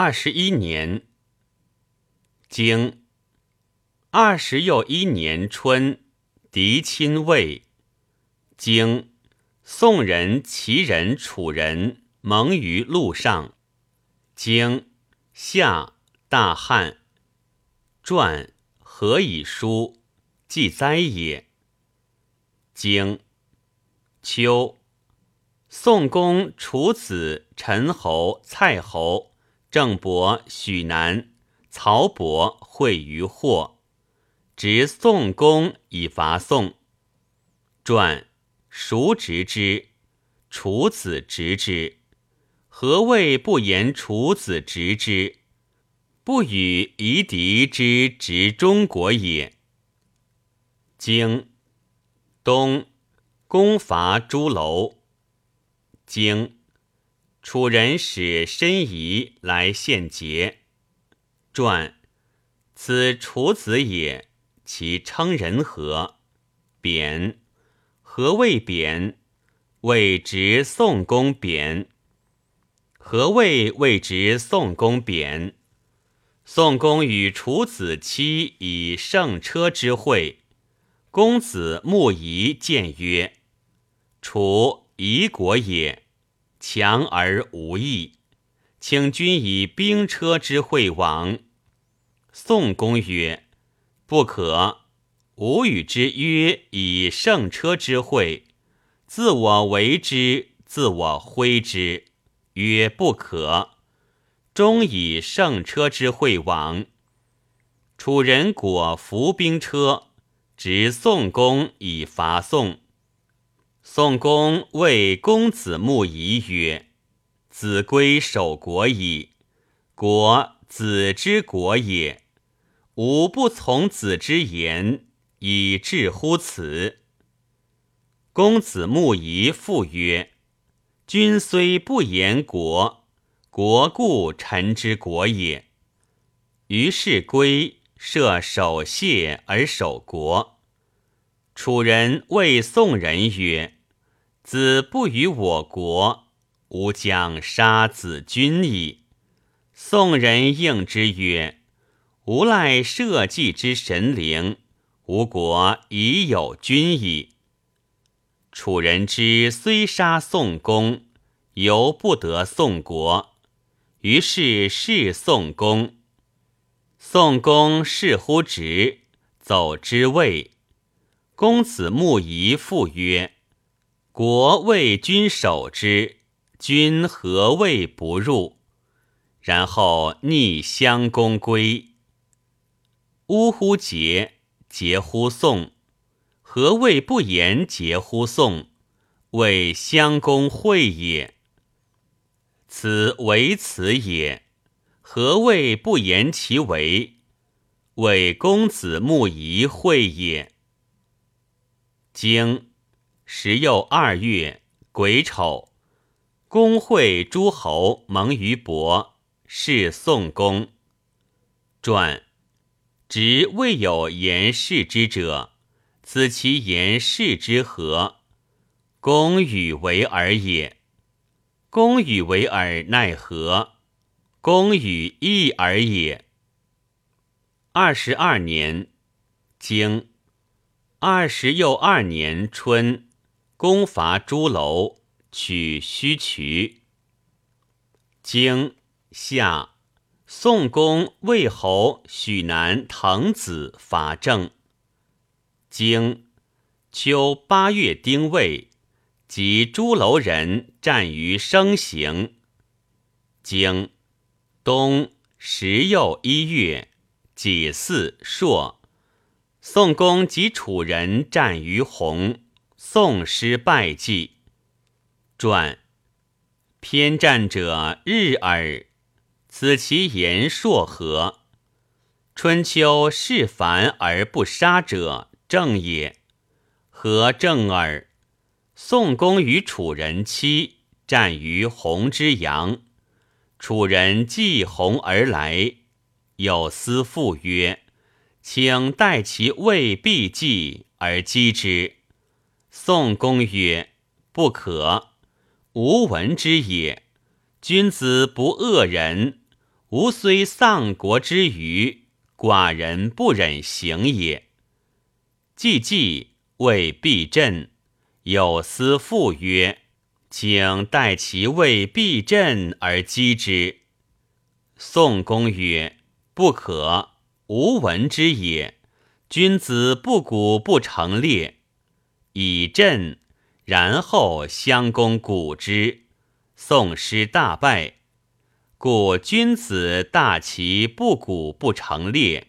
二十一年，经二十又一年春，狄亲魏。经宋人、齐人、楚人盟于路上。经夏大旱。传何以书？记灾也。经秋，宋公楚子陈侯、蔡侯、郑伯、许南、曹伯会于霍，执宋公以伐宋。传孰执之？楚子执之。何谓不言楚子执之？不与夷狄之执中国也。经东攻伐朱楼。经楚人使申仪来献节。传此楚子也，其称人何？贬。何谓贬？谓执宋公贬。何谓谓执宋公贬？宋公与楚子期以乘车之会，公子木仪见曰：“楚夷国也，强而无义，请君以兵车之会往。”宋公曰：“不可。吾与之约以胜车之会，自我为之，自我挥之。曰不可。”终以胜车之会往，楚人果伏兵车，执宋公以伐宋。宋公谓公子木仪曰：“子归守国矣，国子之国也。吾不从子之言，以至乎此。”公子木仪复曰：“君虽不言国。”国故臣之国也。于是归设守谢而守国。楚人谓宋人曰：“子不与我国，吾将杀子君矣。”宋人应之曰：“吾赖社稷之神灵，吾国已有君矣。”楚人之虽杀宋公，犹不得宋国。于是是宋公，宋公视乎直，走之位。公子穆仪复曰：“国为君守之，君何谓不入？”然后逆襄公归。呜呼！节节乎宋？何谓不言节乎宋？谓襄公会也。此为此也，何谓不言其为？谓公子穆仪会也。经时又二月癸丑，公会诸侯盟于伯，是宋公。传直未有言事之者，此其言事之何？公与为尔也。公与为尔奈何？公与义尔也。二十二年，经二十又二年春，攻伐朱楼，取须渠。经夏，宋公魏侯许南滕子伐郑。经秋八月丁未。及朱楼人战于生行。经冬十又一月己巳朔，宋公及楚人战于洪，宋师败绩。传偏战者日耳，此其言硕何？春秋事繁而不杀者正也，何正耳？宋公与楚人期战于洪之阳，楚人继洪而来，有司复曰：“请待其未必继而击之。”宋公曰：“不可，吾闻之也。君子不恶人，吾虽丧国之余，寡人不忍行也。既既谓必振，有司复曰：“请待其未必振而击之。”宋公曰：“不可，无闻之也。君子不鼓不成列，以振，然后相攻鼓之。宋师大败。故君子大齐不鼓不成列，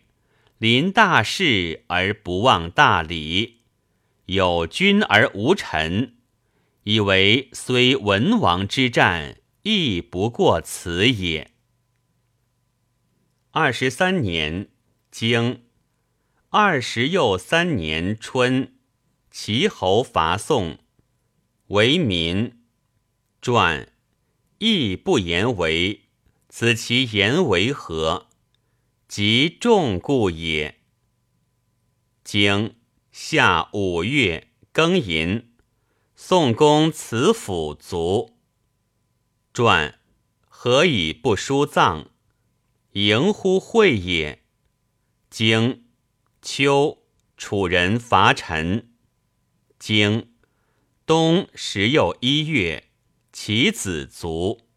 临大事而不忘大礼，有君而无臣，以为虽文王之战，亦不过此也。”二十三年，经二十又三年春，齐侯伐宋，为民传，亦不言为。此其言为何？即众故也。经夏五月庚寅，宋公辞府卒。传何以不书葬？迎乎会也。经秋，楚人伐陈。经冬十又一月，其子卒。